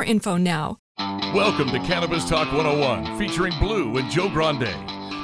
info now. Welcome to Cannabis Talk 101, featuring Blue and Joe Grande,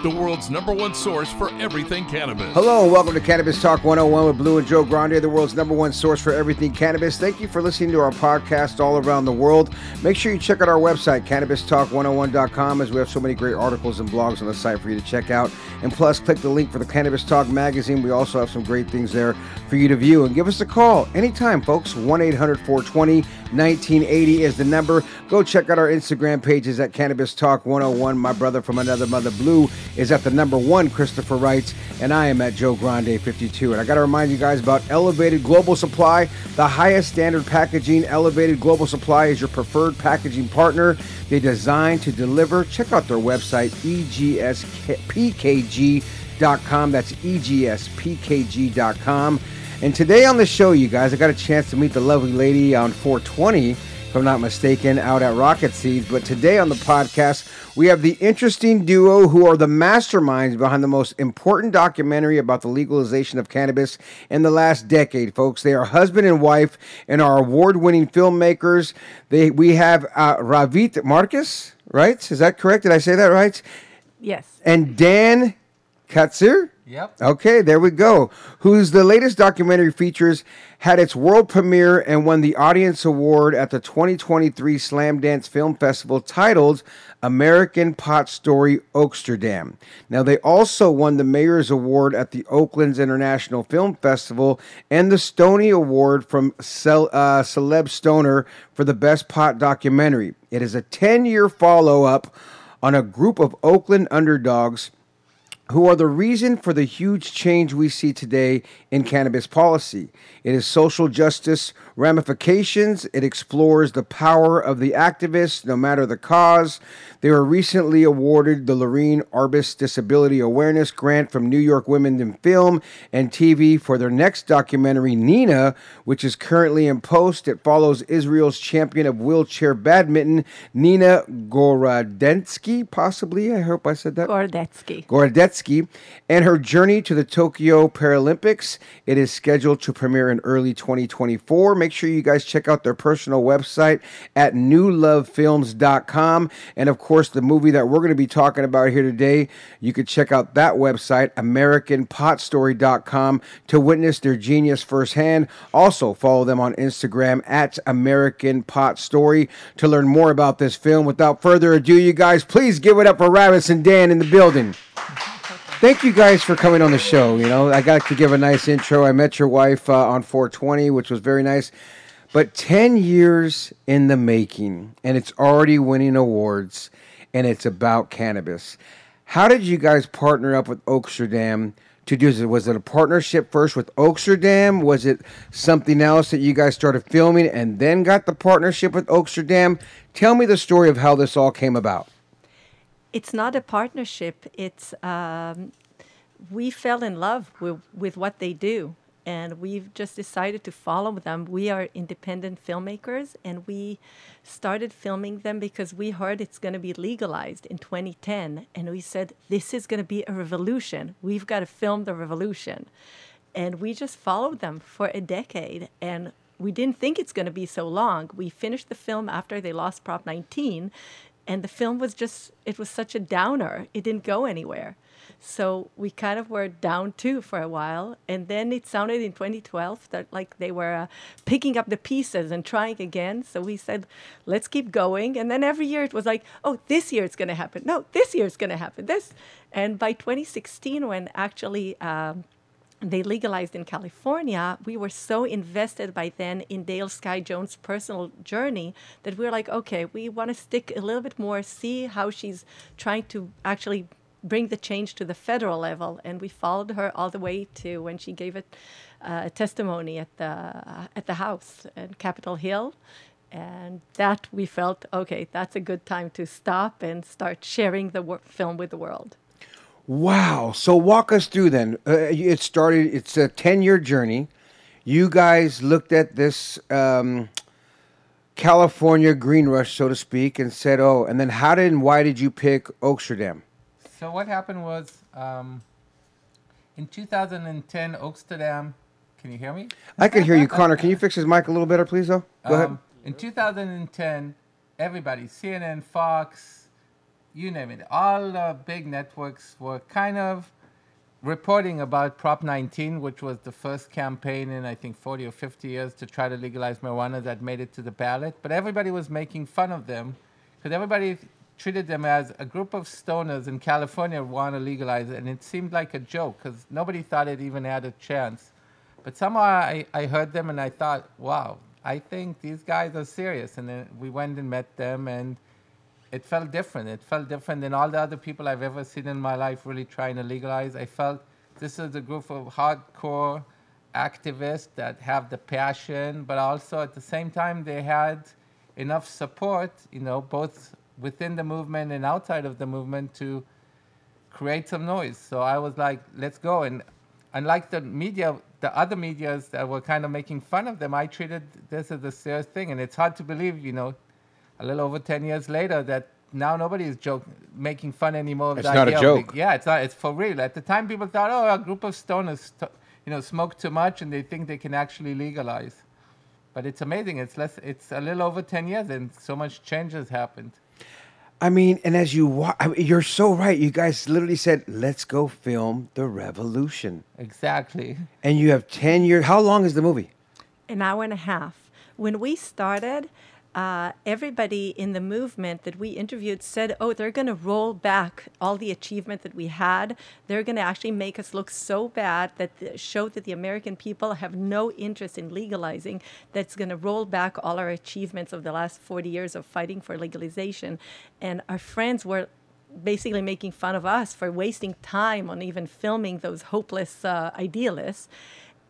the world's number one source for everything cannabis. Hello, and welcome to Cannabis Talk 101 with Blue and Joe Grande, the world's number one source for everything cannabis. Thank you for listening to our podcast all around the world. Make sure you check out our website, cannabistalk101.com, as we have so many great articles and blogs on the site for you to check out. And plus, click the link for the Cannabis Talk magazine. We also have some great things there for you to view. And give us a call anytime, folks. 1 800 420 1980 is the number. Go check out our Instagram pages at Cannabis Talk 101. My brother from another mother, Blue, is at the number one, Christopher Wrights, and I am at Joe Grande 52. And I got to remind you guys about Elevated Global Supply, the highest standard packaging. Elevated Global Supply is your preferred packaging partner. They design to deliver. Check out their website, egspkg.com. That's egspkg.com. And today on the show, you guys, I got a chance to meet the lovely lady on 420, if I'm not mistaken, out at Rocket Seeds. But today on the podcast, we have the interesting duo who are the masterminds behind the most important documentary about the legalization of cannabis in the last decade, folks. They are husband and wife and are award-winning filmmakers. They we have uh, Ravit Markus, right? Is that correct? Did I say that right? Yes. And Dan Katzir. Yep. Okay, there we go. Whose the latest documentary features had its world premiere and won the Audience Award at the 2023 Slamdance Film Festival titled American Pot Story Oaksterdam. Now, they also won the Mayor's Award at the Oakland's International Film Festival and the Stony Award from Cel- uh, Celeb Stoner for the Best Pot Documentary. It is a 10 year follow up on a group of Oakland underdogs who are the reason for the huge change we see today in cannabis policy. It is social justice ramifications. It explores the power of the activists, no matter the cause. They were recently awarded the Lorene Arbus Disability Awareness Grant from New York Women in Film and TV for their next documentary, Nina, which is currently in post. It follows Israel's champion of wheelchair badminton, Nina Gorodetsky, possibly. I hope I said that. Gordetsky. Gorodetsky, and her journey to the Tokyo Paralympics. It is scheduled to premiere in early 2024. Make sure you guys check out their personal website at newlovefilms.com. And of course, the movie that we're going to be talking about here today, you can check out that website, AmericanPotStory.com, to witness their genius firsthand. Also, follow them on Instagram at American Pot Story to learn more about this film. Without further ado, you guys, please give it up for Ravis and Dan in the building. Thank you guys for coming on the show. You know, I got to give a nice intro. I met your wife uh, on 420, which was very nice. But 10 years in the making, and it's already winning awards, and it's about cannabis. How did you guys partner up with Oaksterdam to do this? Was it a partnership first with Oaksterdam? Was it something else that you guys started filming and then got the partnership with Oaksterdam? Tell me the story of how this all came about. It's not a partnership. It's um, we fell in love with, with what they do, and we've just decided to follow them. We are independent filmmakers, and we started filming them because we heard it's going to be legalized in 2010, and we said this is going to be a revolution. We've got to film the revolution, and we just followed them for a decade, and we didn't think it's going to be so long. We finished the film after they lost Prop 19, and the film was just it was such a downer. It didn't go anywhere. So we kind of were down too for a while, and then it sounded in 2012 that like they were uh, picking up the pieces and trying again. So we said, let's keep going. And then every year it was like, oh, this year it's going to happen. No, this year it's going to happen. This, and by 2016, when actually. Um, they legalized in California, we were so invested by then in Dale Sky Jones' personal journey that we were like, okay, we want to stick a little bit more, see how she's trying to actually bring the change to the federal level. And we followed her all the way to when she gave a, uh, testimony at the at the House at Capitol Hill. And that we felt, okay, that's a good time to stop and start sharing the wor- film with the world. Wow. So walk us through then. Uh, it started. It's a ten-year journey. You guys looked at this um, California green rush, so to speak, and said, "Oh." And then, how did and why did you pick Oaksterdam? So what happened was um, in 2010, Oaksterdam. Can you hear me? I can hear you, Connor. Can you fix his mic a little better, please? Though. Go ahead. Um, in 2010, everybody, CNN, Fox, you name it, all the big networks were kind of reporting about Prop 19, which was the first campaign in, I think, 40 or 50 years to try to legalize marijuana that made it to the ballot. But everybody was making fun of them because everybody treated them as a group of stoners in California want to legalize it. And it seemed like a joke because nobody thought it even had a chance. But somehow I, I heard them and I thought, wow, I think these guys are serious. And then we went and met them and it felt different. It felt different than all the other people I've ever seen in my life really trying to legalize. I felt this is a group of hardcore activists that have the passion, but also at the same time they had enough support, you know, both within the movement and outside of the movement to create some noise. So I was like, let's go. And unlike the media, the other medias that were kind of making fun of them, I treated this as a serious thing. And it's hard to believe, you know, a little over 10 years later that now nobody is joke, making fun anymore of It's the not a idea of joke. leg- yeah, it's not. It's for real. At the time, people thought, oh, a group of stoners, st- you know, smoke too much and they think they can actually legalize. But it's amazing. It's less. It's a little over 10 years and so much change has happened. I mean, and as you wa- I mean, you're so right. You guys literally said, "Let's go film the revolution," Exactly. and you have ten years. How long is the movie? an hour and a half. When we started, uh, everybody in the movement that we interviewed said, "Oh, they're going to roll back all the achievement that we had. They're going to actually make us look so bad that the, show that the American people have no interest in legalizing. That's going to roll back all our achievements of the last 40 years of fighting for legalization." And our friends were basically making fun of us for wasting time on even filming those hopeless uh, idealists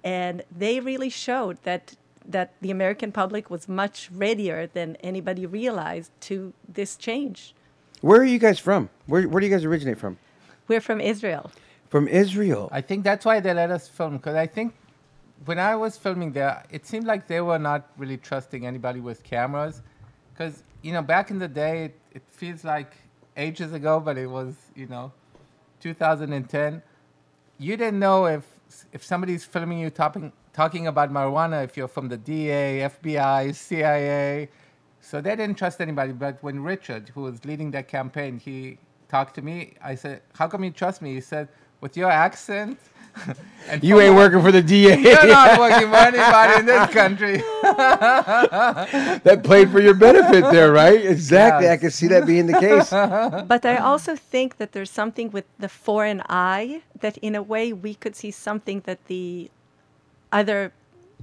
and they really showed that that the American public was much readier than anybody realized to this change. Where are you guys from? Where Where do you guys originate from? We're from Israel. From Israel. I think that's why they let us film because I think when I was filming there, it seemed like they were not really trusting anybody with cameras because you know back in the day, it, it feels like ages ago, but it was you know 2010. You didn't know if if somebody's filming you talking talking about marijuana if you're from the DA, FBI, CIA. So they didn't trust anybody. But when Richard, who was leading that campaign, he talked to me, I said, "How come you trust me?" He said, "With your accent." and You ain't working for the DA. You're not working for anybody in this country. that played for your benefit there, right? Exactly. I can see that being the case. But I also think that there's something with the foreign eye that, in a way, we could see something that the other,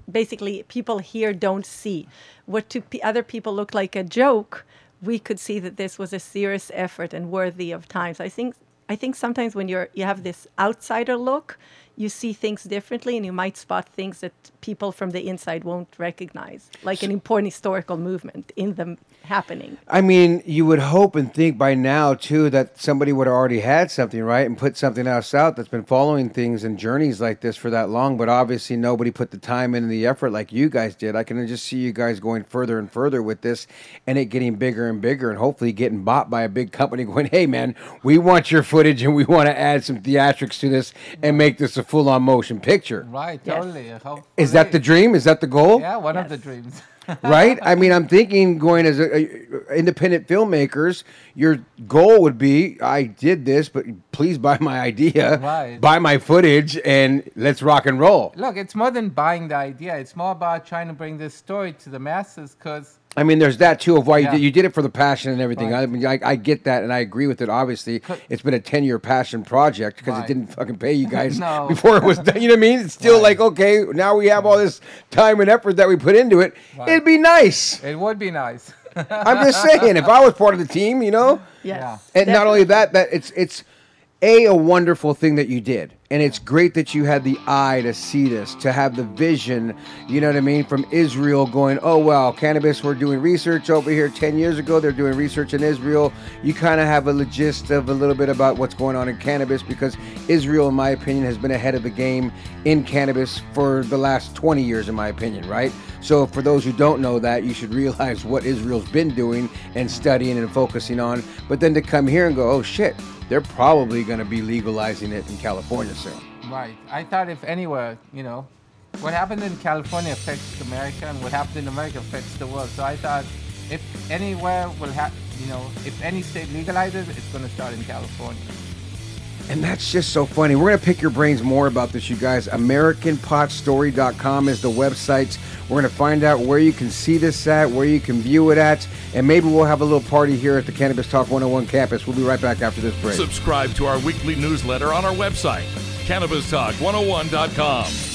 basically, people here don't see. What to p- other people look like a joke, we could see that this was a serious effort and worthy of time. So I think I think sometimes when you're you have this outsider look, you see things differently and you might spot things that people from the inside won't recognize, like an important historical movement in them happening. I mean, you would hope and think by now too that somebody would have already had something right and put something else out that's been following things and journeys like this for that long. But obviously, nobody put the time in and the effort like you guys did. I can just see you guys going further and further with this, and it getting bigger and bigger, and hopefully getting bought by a big company. Going, hey man, we want your footage and we want to add some theatrics to this and make this a full-on motion picture. Right, Yes. totally. Hopefully. Is that the dream? Is that the goal? Yeah, one of the dreams. right? I mean, I'm thinking going as a, a- independent filmmakers, your goal would be, I did this, but please buy my idea, Right. buy my footage, and let's rock and roll. Look, it's more than buying the idea. It's more about trying to bring this story to the masses because I mean, there's that too of why you did, you did it for the passion and everything. Right. I mean, I, I get that, and I agree with it. Obviously, it's been a 10 year passion project because it didn't fucking pay you guys No. before it was done. You know what I mean? It's still Right. like, okay, now we have all this time and effort that we put into it. Right. It'd be nice. it would be nice. I'm just saying, if I was part of the team, you know, Yes. and not only that, that it's it's a a wonderful thing that you did, and it's great that you had the eye to see this, to have the vision. You know what I mean? From Israel, going, oh well, cannabis. We're doing research over here. Ten years ago, they're doing research in Israel. You kind of have a logist of a little bit about what's going on in cannabis because Israel, in my opinion, has been ahead of the game in cannabis for the last 20 years, in my opinion. Right? So for those who don't know that, you should realize what Israel's been doing and studying and focusing on. But then to come here and go, oh shit, they're probably going to be legalizing it in California soon. right. I thought if anywhere, you know, what happened in California affects America, and what happened in America affects the world. So I thought if anywhere will have, you know, if any state legalizes, it's going to start in California. And that's just so funny. We're going to pick your brains more about this, you guys. AmericanPotStory.com is the website. We're going to find out where you can see this at, where you can view it at, and maybe we'll have a little party here at the Cannabis Talk 101 campus. We'll be right back after this break. Subscribe to our weekly newsletter on our website, CannabisTalk101.com.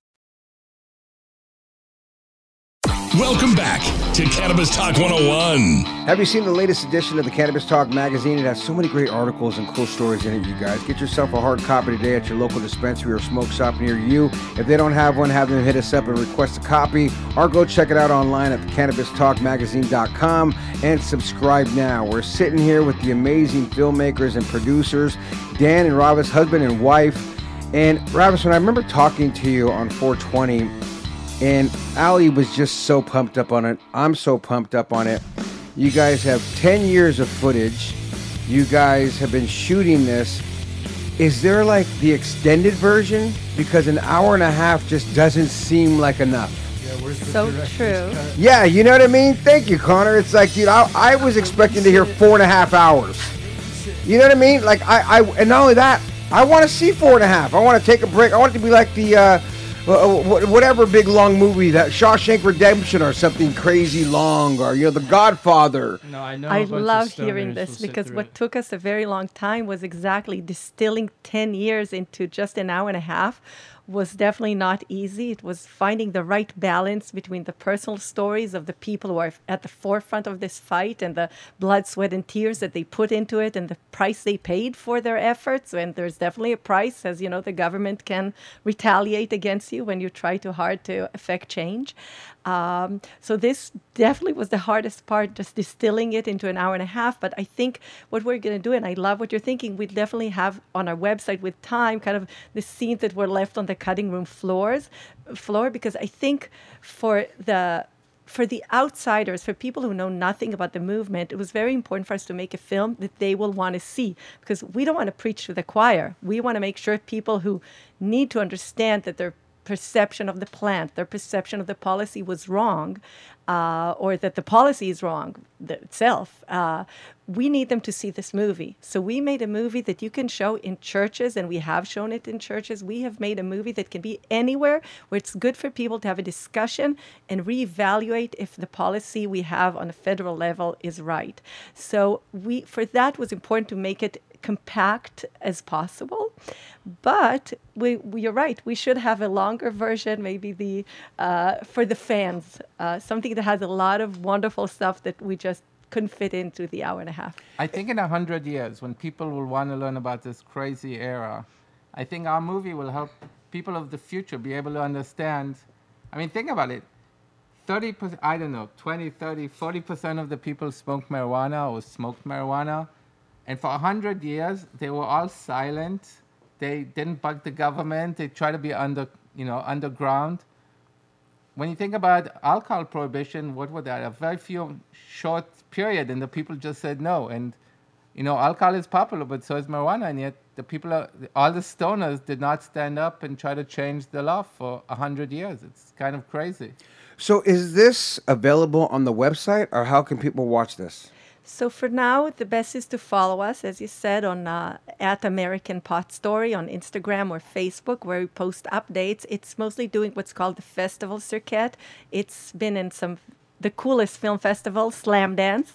Welcome back to Cannabis Talk 101. Have you seen the latest edition of the Cannabis Talk magazine? It has so many great articles and cool stories in it, you guys. Get yourself a hard copy today at your local dispensary or smoke shop near you. If they don't have one, have them hit us up and request a copy or go check it out online at thecannabistalkmagazine.com and subscribe now. We're sitting here with the amazing filmmakers and producers Dan and Ravis, husband and wife. And when I remember talking to you on 420, and Ali was just so pumped up on it. I'm so pumped up on it. You guys have 10 years of footage. You guys have been shooting this. Is there like the extended version? Because an hour and a half just doesn't seem like enough. Yeah, So true. Yeah, you know what I mean? Thank you, Connor. It's like, dude, I, I was expecting to hear four and a half hours. You know what I mean? Like, I, I and not only that, I want to see four and a half. I want to take a break. I want it to be like the, uh, Uh, whatever big long movie that Shawshank Redemption or something crazy long or you know The Godfather. No, I know. I love hearing this because what it. took us a very long time was exactly distilling 10 years into just an hour and a half was definitely not easy. It was finding the right balance between the personal stories of the people who are at the forefront of this fight and the blood, sweat, and tears that they put into it and the price they paid for their efforts. And there's definitely a price, as you know, the government can retaliate against you when you try too hard to affect change. Um, so this definitely was the hardest part, just distilling it into an hour and a half. But I think what we're going to do, and I love what you're thinking, we definitely have on our website with time kind of the scenes that were left on the cutting room floors, floor, because I think for the for the outsiders, for people who know nothing about the movement, it was very important for us to make a film that they will want to see because we don't want to preach to the choir. We want to make sure people who need to understand that they're perception of the plant, their perception of the policy was wrong, uh, or that the policy is wrong itself, uh, we need them to see this movie. So we made a movie that you can show in churches, and we have shown it in churches. We have made a movie that can be anywhere where it's good for people to have a discussion and reevaluate if the policy we have on a federal level is right. So we, for that, was important to make it compact as possible. But we, we, you're right. We should have a longer version, maybe the uh, for the fans, uh, something that has a lot of wonderful stuff that we just couldn't fit into the hour and a half. I think in a hundred years, when people will want to learn about this crazy era, I think our movie will help people of the future be able to understand. I mean, think about it. 30%, I don't know, 20, 30, 40% of the people smoke marijuana or smoked marijuana. And for 100 years, they were all silent. They didn't bug the government. They tried to be under, you know, underground. When you think about alcohol prohibition, what was that? A very few short period, and the people just said no. And, you know, alcohol is popular, but so is marijuana. And yet the people, are, all the stoners did not stand up and try to change the law for 100 years. It's kind of crazy. So is this available on the website, or how can people watch this? So for now, the best is to follow us, as you said, on uh, at American Pot Story on Instagram or Facebook, where we post updates. It's mostly doing what's called the festival circuit. It's been in some the coolest film festivals, Slamdance,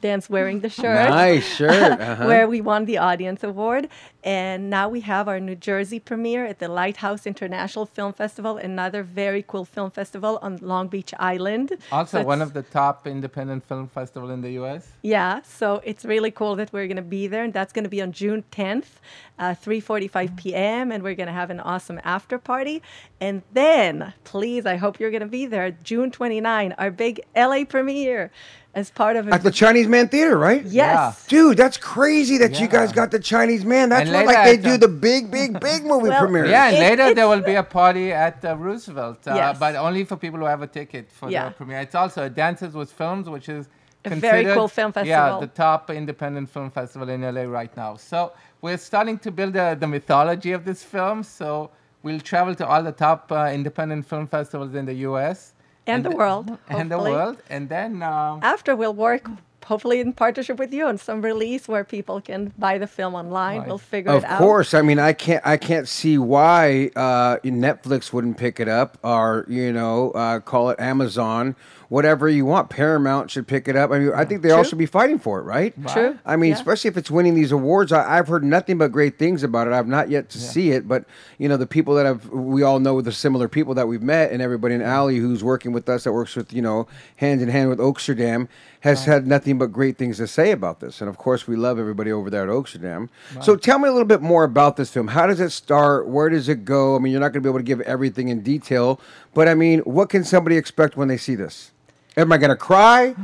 Dance wearing the shirt. Nice shirt. Uh-huh. where we won the Audience Award. And now we have our New Jersey premiere at the Lighthouse International Film Festival, another very cool film festival on Long Beach Island. Also, So one of the top independent film festival in the U.S. Yeah, so it's really cool that we're going to be there, and that's going to be on June 10th, uh, 3:45 p.m., and we're going to have an awesome after party. And then, please, I hope you're going to be there. June 29, our big LA premiere, as part of a At the Chinese Mann Theater, right? yes. Dude, that's crazy that you guys got the Chinese Mann. That's And what later like they do the- the big, big, big movie Well, premieres. Yeah, and It- later there will be a party at uh, Roosevelt, uh, Yes. but only for people who have a ticket for Yeah. the premiere. It's also a Dances with Films, which is A very cool film festival. Yeah, the top independent film festival in LA right now. So we're starting to build uh, the mythology of this film. So we'll travel to all the top uh, independent film festivals in the U.S. And the world, and the world, and then. Um, After we'll work, hopefully in partnership with you, on some release where people can buy the film online. Right. We'll figure Of it out. Of course, I mean, I can't, I can't see why uh, Netflix wouldn't pick it up, or you know, uh, call it Amazon, whatever you want. Paramount should pick it up. I mean, I think they all should be fighting for it, right? True. I mean, Yeah. especially if it's winning these awards. I, I've heard nothing but great things about it. I've not yet to see it, but you know, the people that have, we all know the similar people that we've met, and everybody in Alley who's working with us, that works with you know, hand in hand with Oaksterdam, has had nothing but great things to say about this. And of course, we love everybody over there at Oaksterdam. So tell me a little bit more about this film. How does it start? Where does it go? I mean, you're not going to be able to give everything in detail, but I mean, what can somebody expect when they see this? Am I gonna cry?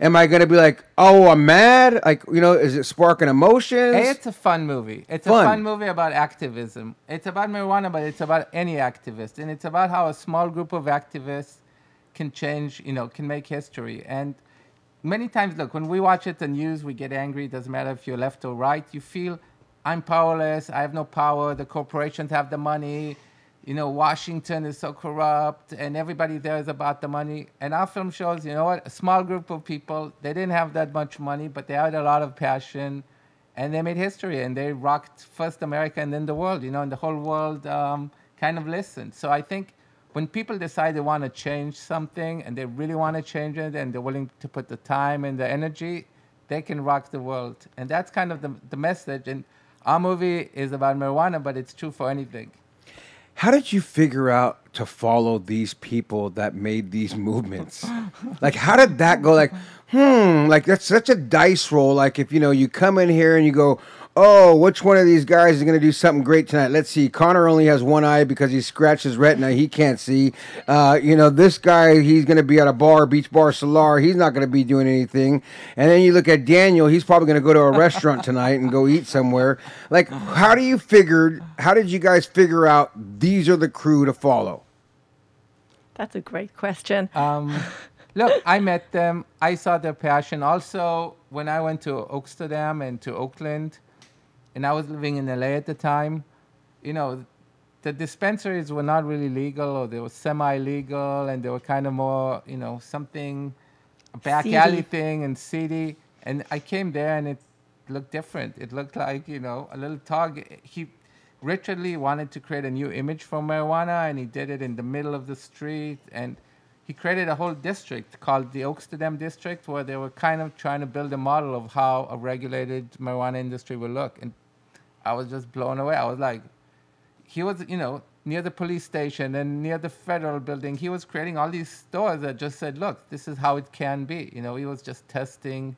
Am I gonna be like, oh, I'm mad? Like, you know, is it sparking emotions? Hey, it's a fun movie. It's Fun. a fun movie about activism. It's about marijuana, but it's about any activist, and it's about how a small group of activists can change, you know, can make history. And many times, look, when we watch it the news, we get angry. It doesn't matter if you're left or right. You feel I'm powerless. I have no power. The corporations have the money. You know, Washington is so corrupt, and everybody there is about the money. And our film shows, you know what, a small group of people. They didn't have that much money, but they had a lot of passion, and they made history. And they rocked first America and then the world. You know, and the whole world um, kind of listened. So I think when people decide they want to change something and they really want to change it and they're willing to put the time and the energy, they can rock the world. And that's kind of the, the message. And our movie is about marijuana, but it's true for anything. How did you figure out to follow these people that made these movements? like, how did that go? Like, hmm, like that's such a dice roll. Like, if you know, you come in here and you go, oh, which one of these guys is going to do something great tonight? Let's see. Connor only has one eye because he scratched his retina. He can't see. Uh, you know, this guy, he's going to be at a bar, Beach Bar Solar. He's not going to be doing anything. And then you look at Daniel. He's probably going to go to a restaurant tonight and go eat somewhere. Like, how do you figure? How did you guys figure out these are the crew to follow? That's a great question. Um, look, I met them. I saw their passion. Also, when I went to Amsterdam and to Oakland, and I was living in LA at the time, you know, the dispensaries were not really legal or they were semi-legal and they were kind of more, you know, something a back Seedy. alley thing and seedy. And I came there and it looked different. It looked like, you know, a little tog. He Richard Lee wanted to create a new image for marijuana and he did it in the middle of the street and he created a whole district called the Oaksterdam district where they were kind of trying to build a model of how a regulated marijuana industry would look. And I was just blown away. I was like, he was, you know, near the police station and near the federal building. He was creating all these stores that just said, look, this is how it can be. You know, he was just testing,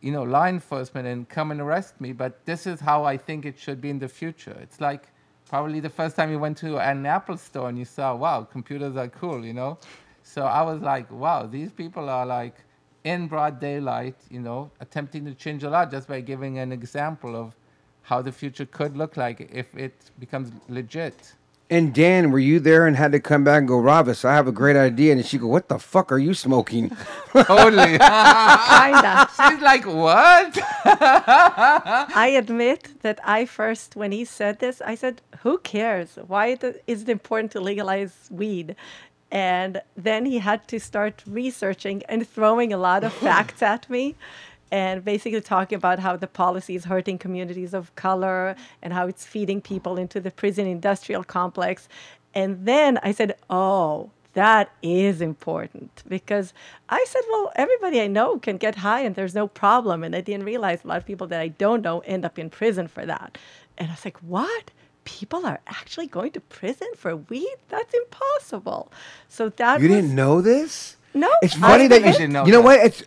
you know, law enforcement and come and arrest me. But this is how I think it should be in the future. It's like probably the first time you went to an Apple store and you saw, wow, computers are cool, you know? So I was like, wow, these people are like in broad daylight, you know, attempting to change a lot just by giving an example of how the future could look like if it becomes legit. And Dan, were you there and had to come back and go, Ravis, I have a great idea? And she go, What the fuck are you smoking? Totally. Kinda. She's like, what? I admit that I first, when he said this, I said, "Who cares? Why is it important to legalize weed?" And then he had to start researching and throwing a lot of facts at me, and basically talking about how the policy is hurting communities of color and how it's feeding people into the prison industrial complex. And then I said, "Oh." That is important because I said, well, everybody I know can get high and there's no problem. And I didn't realize a lot of people that I don't know end up in prison for that. And I was like, what? People are actually going to prison for weed? That's impossible. So that you was, didn't know this? No, It's I funny that you didn't. didn't know You know that. what? It's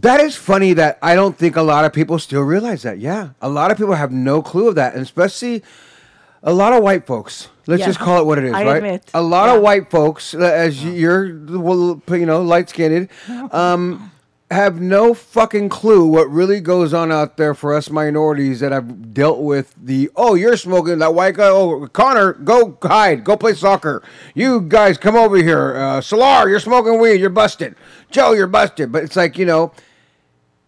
that is funny that I don't think a lot of people still realize that. Yeah, a lot of people have no clue of that, and especially a lot of white folks. Let's Yeah. just call it what it is, I right? admit, A lot yeah. of white folks, uh, as you're, well, you know, light skinned, um, have no fucking clue what really goes on out there for us minorities that have dealt with the oh you're smoking that white guy oh Connor go hide go play soccer you guys come over here uh, Solar you're smoking weed you're busted Joe you're busted but it's like you know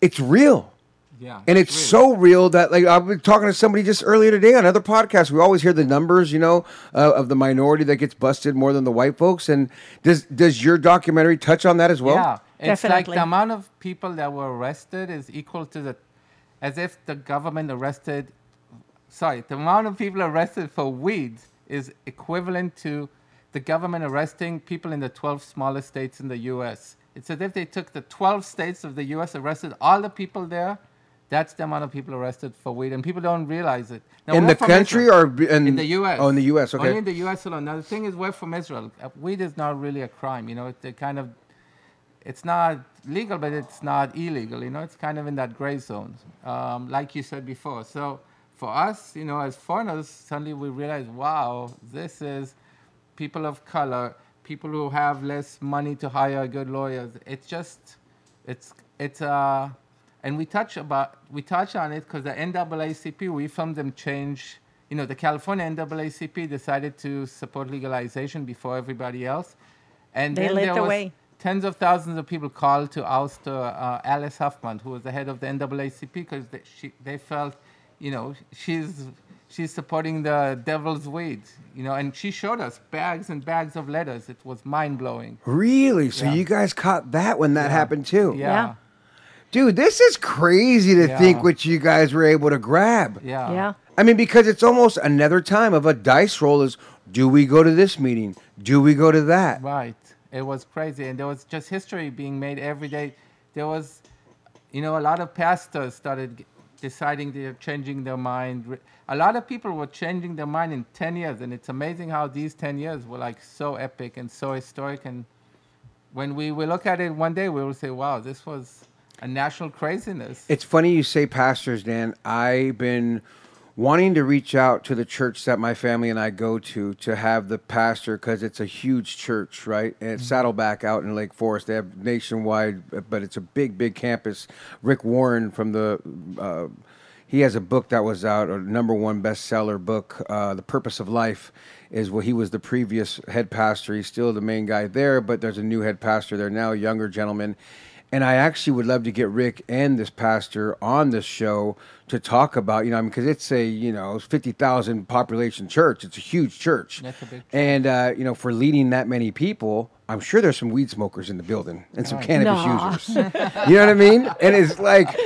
it's real Yeah. and it's so real that like I've been talking to somebody just earlier today on another podcast. We always hear the numbers, you know, uh, of the minority that gets busted more than the white folks. And does does your documentary touch on that as well? yeah. It's like Definitely. the amount of people that were arrested is equal to the, as if the government arrested, sorry, the amount of people arrested for weed is equivalent to the government arresting people in the 12 smallest states in the U.S. It's as if they took the 12 states of the U.S., arrested all the people there. That's the amount of people arrested for weed, and people don't realize it. Now, In the country Israel. or in- in the U.S. oh, in the US, okay. Only in the U.S. alone. Now the thing is, we're from Israel. Uh, Weed is not really a crime. You know, it, it kind of, it's not legal, but it's not illegal. You know, it's kind of in that gray zone, um, like you said before. So for us, you know, as foreigners, suddenly we realize, wow, this is people of color, people who have less money to hire good lawyers. It's just, it's it's uh, and we touch about we touch on it because the NAACP we filmed them change. You know, the California NAACP decided to support legalization before everybody else, and They there the was way. tens of thousands of people called to oust uh, uh, Alice Huffman, who was the head of the NAACP, because they, she, they felt, you know, she's she's supporting the devil's weed, you know, and she showed us bags and bags of letters. It was mind blowing. Really? So Yeah. you guys caught that when that happened too? Yeah. Yeah. Dude, this is crazy to think what you guys were able to grab. Yeah. Yeah. I mean, because it's almost another time of a dice roll is do we go to this meeting? Do we go to that? Right. It was crazy. And there was just history being made every day. There was, you know, a lot of pastors started g- deciding they're changing their mind. A lot of people were changing their mind in 10 years. And it's amazing how these 10 years were like so epic and so historic. And when we will look at it one day, we will say, wow, this was a national craziness. It's funny you say pastors, Dan. I've been wanting to reach out to the church that my family and I go to to have the pastor because it's a huge church, right? And it's Saddleback out in Lake Forest. They have nationwide, but it's a big, big campus. Rick Warren from the uh, he has a book that was out, a number one bestseller book, uh, The Purpose of Life, is what he was the previous head pastor. He's still the main guy there, but there's a new head pastor there now, a younger gentleman. And I actually would love to get Rick and this pastor on this show to talk about, you know, because it's a, you know, 50,000 population church. It's a huge church. That's a big church. And, uh, you know, for leading that many people, I'm sure there's some weed smokers in the building and some cannabis Nah. users. you know what I mean? And it's like,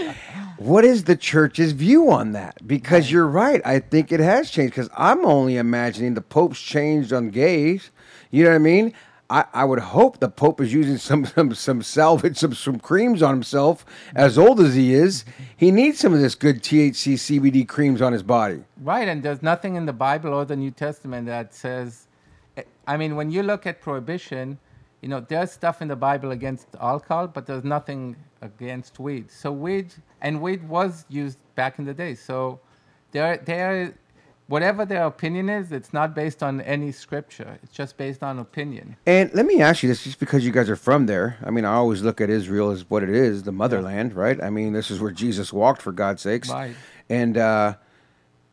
what is the church's view on that? Because you're right. I think it has changed because I'm only imagining the Pope's changed on gays. You know what I mean? I, I would hope the Pope is using some some some salvage, some some creams on himself. As old as he is, he needs some of this good THC CBD creams on his body. Right, and there's nothing in the Bible or the New Testament that says. Eh, I mean, when you look at prohibition, you know, there's stuff in the Bible against alcohol, but there's nothing against weed. So weed and weed was used back in the day. So there, there, whatever their opinion is, it's not based on any scripture. It's just based on opinion. And let me ask you this, just because you guys are from there. I mean, I always look at Israel as what it is, the motherland, right? I mean, this is where Jesus walked, for God's sakes. Right. And uh,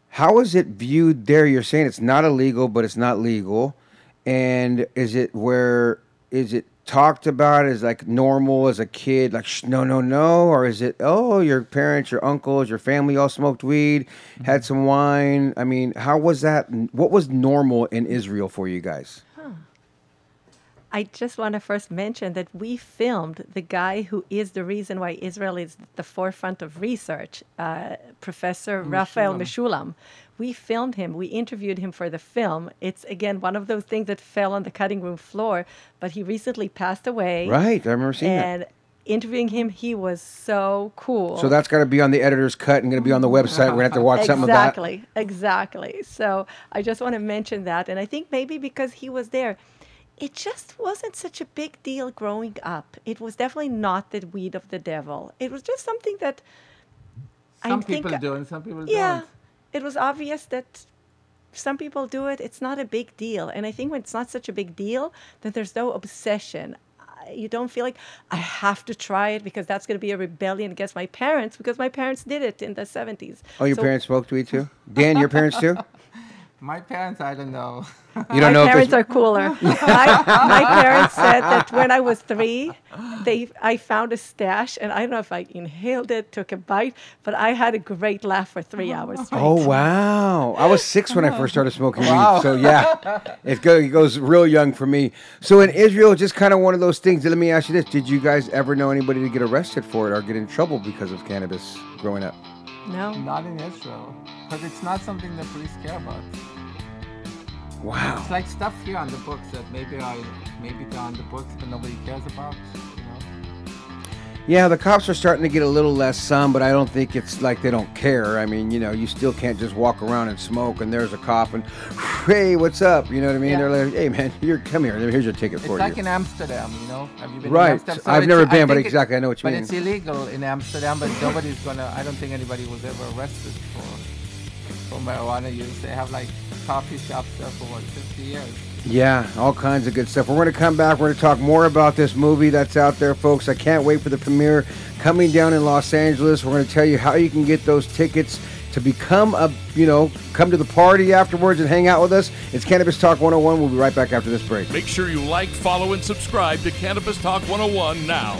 how is it viewed there? You're saying it's not illegal, but it's not legal. And is it where is it talked about as like normal as a kid, like Shh, no, no, no, or is it oh your parents, your uncles, your family all smoked weed, had mm-hmm. some wine? I mean, how was that? What was normal in Israel for you guys? I just want to first mention that we filmed the guy who is the reason why Israel is at the forefront of research, uh, Professor Raphael Mechoulam. We filmed him. We interviewed him for the film. It's again one of those things that fell on the cutting room floor, but he recently passed away. Right, I remember seeing that. And interviewing him, he was so cool. So that's got to be on the editor's cut and going to be on the website. We're going to have to watch something of that. exactly, exactly. So I just want to mention that, and I think maybe because he was there, it just wasn't such a big deal growing up. It was definitely not the weed of the devil. It was just something that Some I think, people do and some people yeah, don't. it was obvious that some people do it. It's not a big deal, and I think when it's not such a big deal, then there's no obsession. You don't feel like I have to try it because that's going to be a rebellion against my parents because my parents did it in the 70s. Oh, your So parents smoked weed too? Dan, your parents too? My parents, I don't know. You don't my know if parents this- are cooler. my, my parents said that when I was three, they I found a stash, and I don't know if I inhaled it, took a bite, but I had a great laugh for three oh. hours straight. Oh, oh wow! I was six when I oh. first started smoking Wow. weed, so yeah, it, go, it goes real young for me. So in Israel, just kind of one of those things. Let me ask you this: Did you guys ever know anybody to get arrested for it or get in trouble because of cannabis growing up? No. Not in Israel. Because it's not something the police care about. Wow. It's like stuff here on the books that maybe I maybe they're on the books but nobody cares about. You know? Yeah, the cops are starting to get a little less some, but I don't think it's like they don't care. I mean, you know, you still can't just walk around and smoke, and there's a cop and, hey, what's up? You know what I mean? Yeah. They're like, hey man, here, come here. Here's your ticket It's for like you. in Amsterdam, you know. Have you been Right. Amsterdam? I've it's- never been, but exactly, I know what you but mean. it's illegal in Amsterdam, but nobody's gonna. I don't think anybody was ever arrested for for marijuana use. They have like coffee shops there for what 50 years. Yeah, all kinds of good stuff. We're going to come back. We're going to talk more about this movie that's out there, folks. I can't wait for the premiere coming down in Los Angeles. We're going to tell you how you can get those tickets to become a, you know, come to the party afterwards and hang out with us. It's Cannabis Talk 101. We'll be right back after this break. Make sure you like, follow, and subscribe to Cannabis Talk 101 now.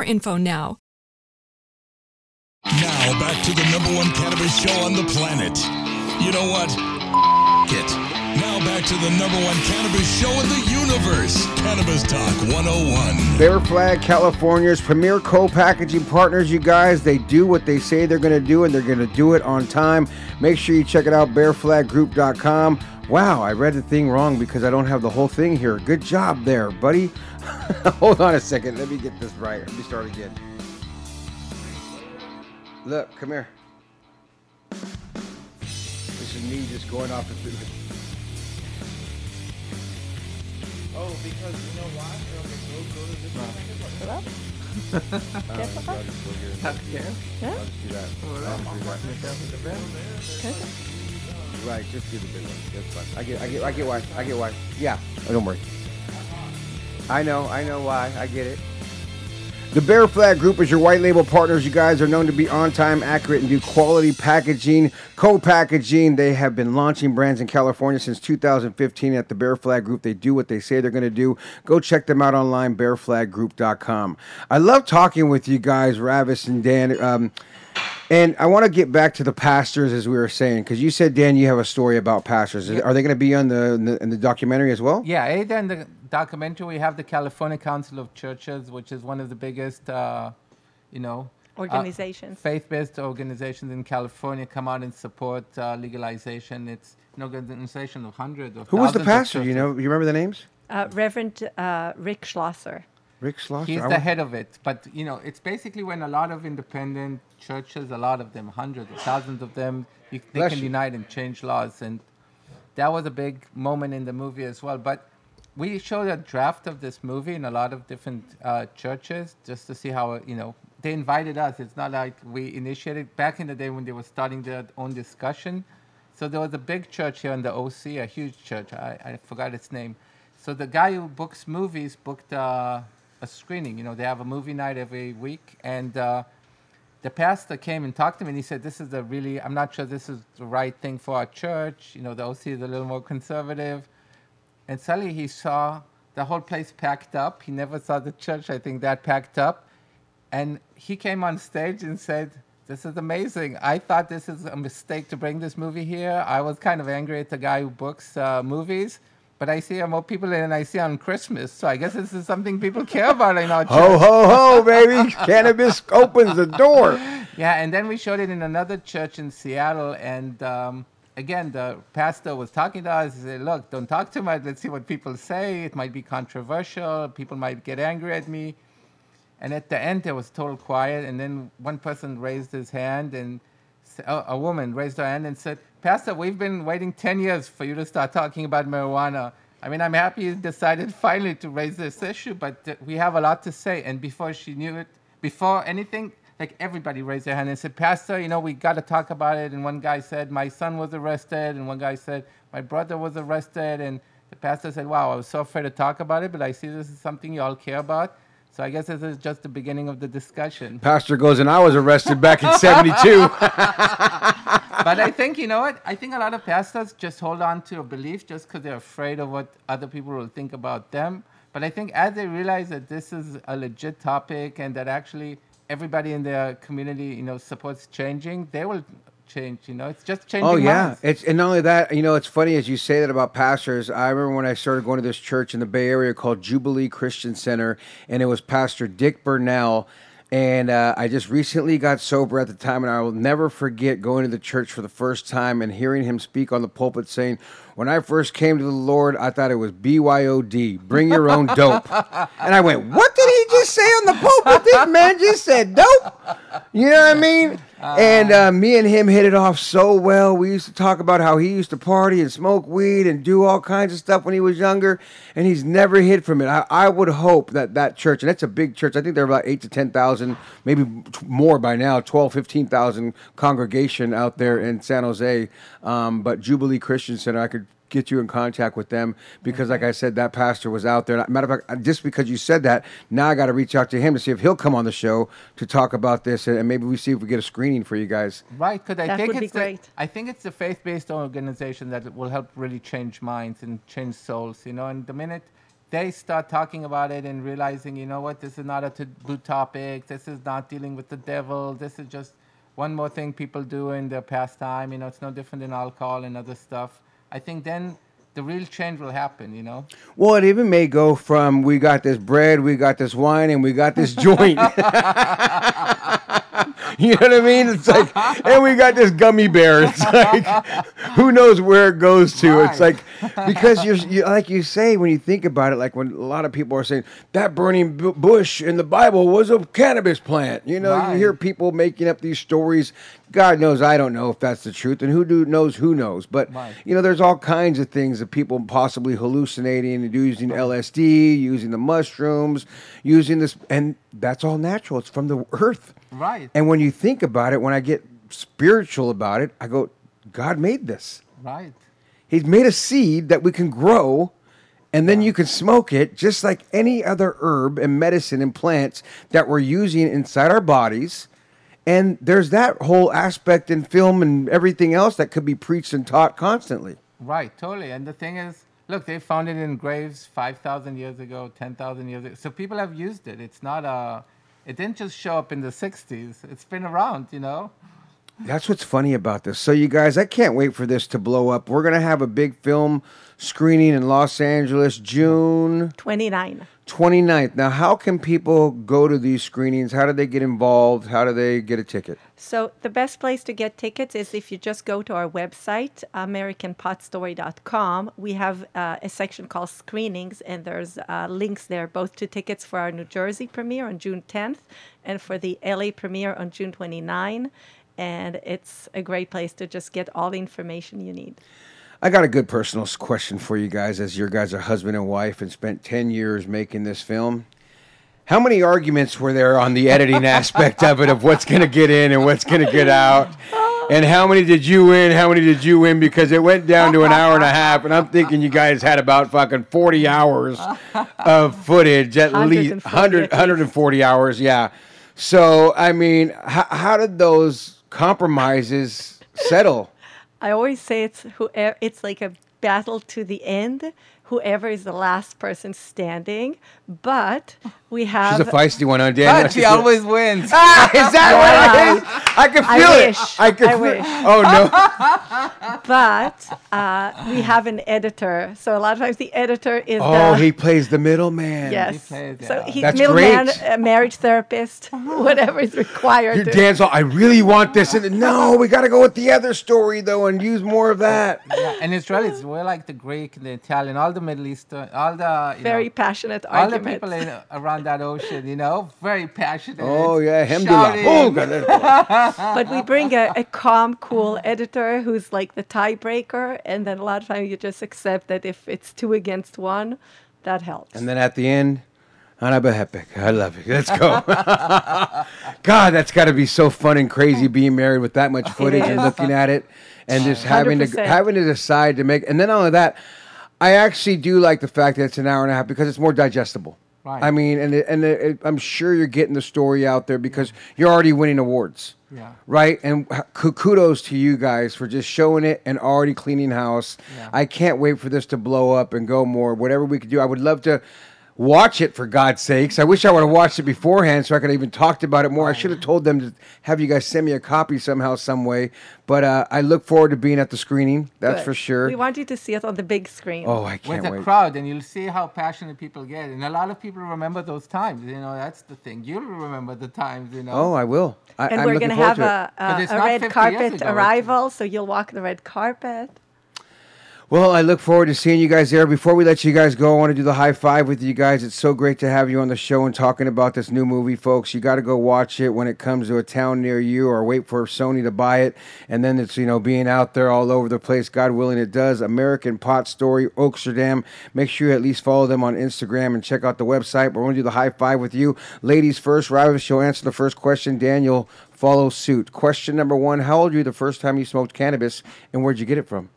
info now. Now back to the number one cannabis show on the planet. You know what? it. Now back to the number one cannabis show in the universe, Cannabis Talk 101. Bear Flag, California's premier co-packaging partners, you guys. They do what they say they're going to do, and they're going to do it on time. Make sure you check it out, bearflaggroup.com. Wow, I read the thing wrong because I don't have the whole thing here. Good job there, buddy. Hold on a second. Let me get this right. Let me start again. Look, come here. This is me just going off the. Oh, because you know why? Go, go to this Hello? Uh, I'll just. Yeah. I'll just do that. I'll just do that. Right, just do the big one. That's fine. I get, I get, I get why. I get why. Yeah, oh, don't worry. I know, I know why. I get it. The Bear Flag Group is your white label partners. You guys are known to be on time, accurate, and do quality packaging, co packaging. They have been launching brands in California since 2015 at the Bear Flag Group. They do what they say they're going to do. Go check them out online, bearflaggroup.com. I love talking with you guys, Ravit and Dan. Um, and I want to get back to the pastors, as we were saying, because you said, Dan, you have a story about pastors. Are they going to be on the in, the in the documentary as well? Yeah, the documentary we have the California Council of Churches, which is one of the biggest, uh, you know, uh, Organizations. faith-based organizations in California come out and support uh, legalization. It's an organization of hundreds of Who was the pastor? You know, you remember the names? Uh, Reverend uh, Rick Schlosser. Rick Schlosser. He's the head of it. But, you know, it's basically when a lot of independent churches, a lot of them, hundreds of thousands of them, you, they Bless can you. unite and change laws. And that was a big moment in the movie as well. But we showed a draft of this movie in a lot of different uh, churches just to see how, you know, they invited us. It's not like we initiated back in the day when they were starting their own discussion. So there was a big church here in the OC, a huge church. I, I forgot its name. So the guy who books movies booked uh, a screening. You know, they have a movie night every week, and uh, the pastor came and talked to me, and he said, "This is a really. I'm not sure this is the right thing for our church. You know, the OC is a little more conservative." And suddenly he saw the whole place packed up. He never saw the church, I think, that packed up. And he came on stage and said, This is amazing. I thought this is a mistake to bring this movie here. I was kind of angry at the guy who books uh, movies, but I see more people than I see on Christmas. So I guess this is something people care about in our church. Ho ho ho, baby! Cannabis opens the door. Yeah, and then we showed it in another church in Seattle, and um, again, the pastor was talking to us. He said, "Look, don't talk too much. Let's see what people say. It might be controversial. People might get angry at me." And at the end, there was total quiet, and then one person raised his hand, and a woman raised her hand and said, Pastor, we've been waiting 10 years for you to start talking about marijuana. I mean, I'm happy you decided finally to raise this issue, but uh, we have a lot to say. And before she knew it, before anything, like everybody raised their hand and said, Pastor, you know, we got to talk about it. And one guy said, My son was arrested. And one guy said, My brother was arrested. And the pastor said, Wow, I was so afraid to talk about it, but I see this is something you all care about. So I guess this is just the beginning of the discussion. Pastor goes, and I was arrested back in 72. but I think you know what? I think a lot of pastors just hold on to a belief just because they're afraid of what other people will think about them. But I think as they realize that this is a legit topic and that actually everybody in their community, you know, supports changing, they will change. You know, it's just changing. Oh yeah, minds. it's and not only that, you know, it's funny as you say that about pastors. I remember when I started going to this church in the Bay Area called Jubilee Christian Center, and it was Pastor Dick Bernal. And uh, I just recently got sober at the time, and I will never forget going to the church for the first time and hearing him speak on the pulpit saying, When I first came to the Lord, I thought it was BYOD, bring your own dope. and I went, What did just say on the pulpit? This man just said dope. You know what I mean? and uh, me and him hit it off so well. We used to talk about how he used to party and smoke weed and do all kinds of stuff when he was younger, and he's never hid from it. I, I would hope that that church, and that's a big church, I think they're about 8 to 10,000, maybe more by now, 12, 15,000 congregation out there in San Jose. Um, but Jubilee Christian Center, I could get you in contact with them because, like I said, that pastor was out there. Matter of fact, just because you said that, now I got to reach out to him to see if he'll come on the show to talk about this, and, and maybe we see if we get a screening for you guys. Right, because I That think would be it's the. I think it's the faith-based organization that will help really change minds and change souls. You know, and the minute they start talking about it and realizing, you know what, this is not a taboo topic. This is not dealing with the devil. This is just one more thing people do in their pastime. You know, it's no different than alcohol and other stuff. I think then the real change will happen. You know. Well, it even may go from we got this bread, we got this wine, and we got this joint. you know what I mean? It's like, and we got this gummy bear. It's like, who knows where it goes to? It's like, because you're, you, like you say, when you think about it, like when a lot of people are saying that burning bu- bush in the Bible was a cannabis plant. You know, Right. you hear people making up these stories. God knows I don't know if that's the truth, and who do knows who knows. But Right. you know, there's all kinds of things that people possibly hallucinating and using LSD, using the mushrooms, using this, and that's all natural. It's from the earth. Right. And when you think about it, when I get spiritual about it, I go, God made this. Right. He's made a seed that we can grow, and then you can smoke it just like any other herb and medicine and plants that we're using inside our bodies. And there's that whole aspect in film and everything else that could be preached and taught constantly. Right, totally. And the thing is, look, they found it in graves 5,000 years ago, 10,000 years ago. So people have used it. It's not a, it didn't just show up in the 60s. It's been around, you know? That's what's funny about this. So, you guys, I can't wait for this to blow up. We're going to have a big film screening in Los Angeles June 29. 29th. Now, how can people go to these screenings? How do they get involved? How do they get a ticket? So the best place to get tickets is if you just go to our website, americanpotstory.com. We have uh, a section called screenings, and there's uh, links there both to tickets for our New Jersey premiere on June 10th and for the LA premiere on June 29. And it's a great place to just get all the information you need. I got a good personal question for you guys as your guys are husband and wife and spent 10 years making this film. How many arguments were there on the editing aspect of it of what's going to get in and what's going to get out? And how many did you win? How many did you win? Because it went down to an hour and a half, and I'm thinking you guys had about fucking 40 hours of footage, at least 140 100, 140 hours, yeah. So, I mean, how, how did those compromises settle? I always say it's whoever, it's like a battle to the end. Whoever is the last person standing, but we have She's a feisty one, huh, Dan? But she always wins. Ah, is that what it is? I can I feel it. wish. I can I feel wish. Oh no! but uh, we have an editor. So a lot of times the editor is Oh, the he plays the middleman. yes. plays, So he's That's middleman, great. a marriage therapist, whatever is required. Your to- Dan's all. I really want this, and no, we got to go with the other story though, and use more of that. Yeah, and Israelis, we're like the Greek, the Italian, all the Middle Eastern, uh, all the you very know, passionate all the people in, uh, around that ocean, you know, very passionate. Oh yeah, him shouting. Oh, but we bring a, a calm, cool editor who's like the tiebreaker, and then a lot of times you just accept that if it's two against one, that helps. And then at the end, Anabehepik, I love it. Let's go. God, that's got to be so fun and crazy being married with that much footage and looking at it and just having to 100%. having to decide to make. And then all of that, I actually do like the fact that it's an hour and a half because it's more digestible. Right. I mean, and it, and it, I'm sure you're getting the story out there because you're already winning awards. Yeah. Right. And kudos to you guys for just showing it and already cleaning house. Yeah. I can't wait for this to blow up and go more. Whatever we could do, I would love to watch it for God's sakes. I wish I would have watched it beforehand so I could have even talked about it more. I should have told them to have you guys send me a copy somehow, some way. But uh, I look forward to being at the screening. That's Good. for sure. We want you to see it on the big screen. oh, I can't with a wait. crowd, and you'll see how passionate people get. And a lot of people remember those times. You know, that's the thing. You'll remember the times. You know. Oh, I will. I, and I'm we're going to have a, a, a red carpet arrival, so you'll walk the red carpet. Well, I look forward to seeing you guys there. Before we let you guys go, I want to do the high five with you guys. It's so great to have you on the show and talking about this new movie, folks. You got to go watch it when it comes to a town near you, or wait for Sony to buy it. And then it's you know being out there all over the place. God willing, it does. American Pot Story, Oaksterdam. Make sure you at least follow them on Instagram and check out the website. We're going to do the high five with you, ladies first. Ravit, you'll answer the first question. Daniel, follow suit. Question number one: How old were you the first time you smoked cannabis, and where'd you get it from?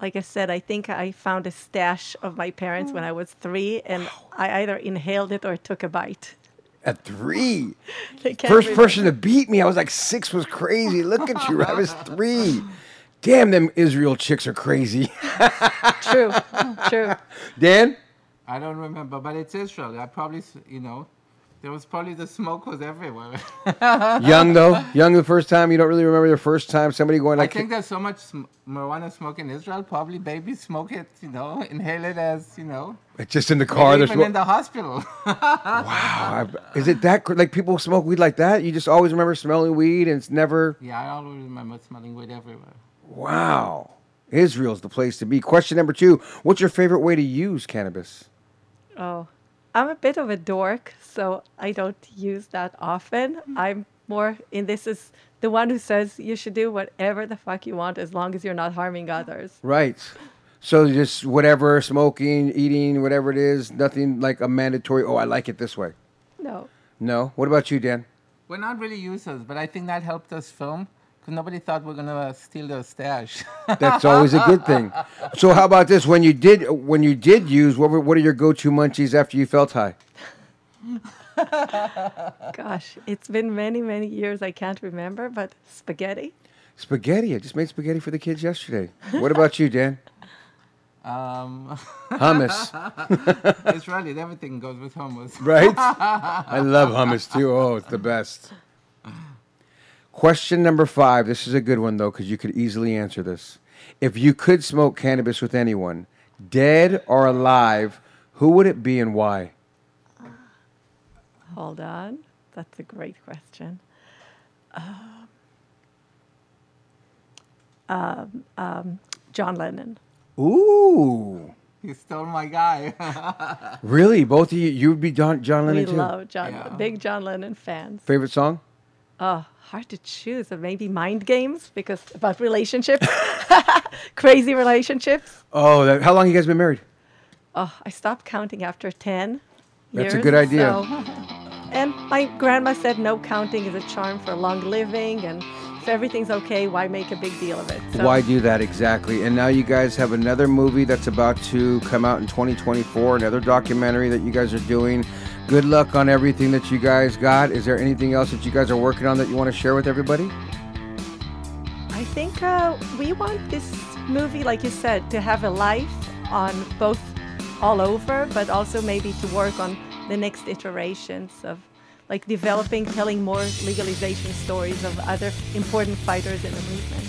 Like I said, I think I found a stash of my parents when I was three, and I either inhaled it or took a bite. At three. I can't First remember. person to beat me. I was like six was crazy. Look at you. I was three. Damn, them Israel chicks are crazy. True, true. Dan? I don't remember, but it's Israel. I probably, you know, there was probably the smoke was everywhere. Young though. Young the first time. You don't really remember the first time somebody going like. I think there's so much sm- marijuana smoke in Israel. Probably babies smoke it, you know, inhale it as, you know, It's just in the car. maybe There's even in the hospital. wow. I- Is it that cr- like people smoke weed like that? You just always remember smelling weed and it's never yeah, I always remember smelling weed everywhere. wow. Israel's the place to be. Question number two: What's your favorite way to use cannabis? Oh, I'm a bit of a dork, so I don't use that often. Mm-hmm. I'm more in this is the one who says you should do whatever the fuck you want as long as you're not harming others. Right. So just whatever, smoking, eating, whatever it is, nothing like a mandatory. Oh, I like it this way. No. No. What about you, Dan? We're not really users, but I think that helped us film because nobody thought we're gonna steal their stash. That's always a good thing. So how about this? When you did, when you did use, what were, what are your go-to munchies after you felt high? Gosh, it's been many, many years. I can't remember, but spaghetti. Spaghetti. I just made spaghetti for the kids yesterday. What about you, Dan? um, Hummus, Israeli, everything goes with hummus. right? I love hummus too. Oh, it's the best. Question number five. This is a good one though, because you could easily answer this. If you could smoke cannabis with anyone, dead or alive, who would it be and why? Hold on. That's a great question. Um, um, um, John Lennon. Ooh, You stole my guy. really? Both of you? You would be John, John Lennon we too. love John. Yeah. Big John Lennon fans. Favorite song? Oh, hard to choose. Uh, maybe mind games because about relationships, crazy relationships. Oh, that, how long you guys been married? Oh, I stopped counting after ten. That's a good idea. so- and my grandma said no counting is a charm for long living, and if everything's okay, why make a big deal of it? So, Why do that exactly? And now you guys have another movie that's about to come out in 2024, another documentary that you guys are doing. Good luck on everything that you guys got. Is there anything else that you guys are working on that you want to share with everybody? I think uh, we want this movie, like you said, to have a life on both all over, but also maybe to work on the next iterations of like developing, telling more legalization stories of other important fighters in the movement.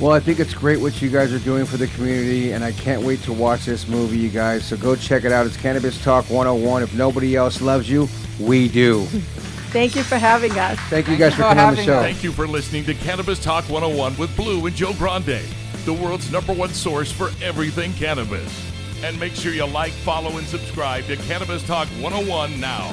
Well, I think it's great what you guys are doing for the community, and I can't wait to watch this movie, you guys. So go check it out. It's Cannabis Talk 101. If nobody else loves you, we do. Thank you for having us. Thank you guys you for for coming on the having show. us. Thank you for listening to Cannabis Talk 101 with Blue and Joe Grande, the world's number one source for everything cannabis. And make sure you like, follow, and subscribe to Cannabis Talk 101 now.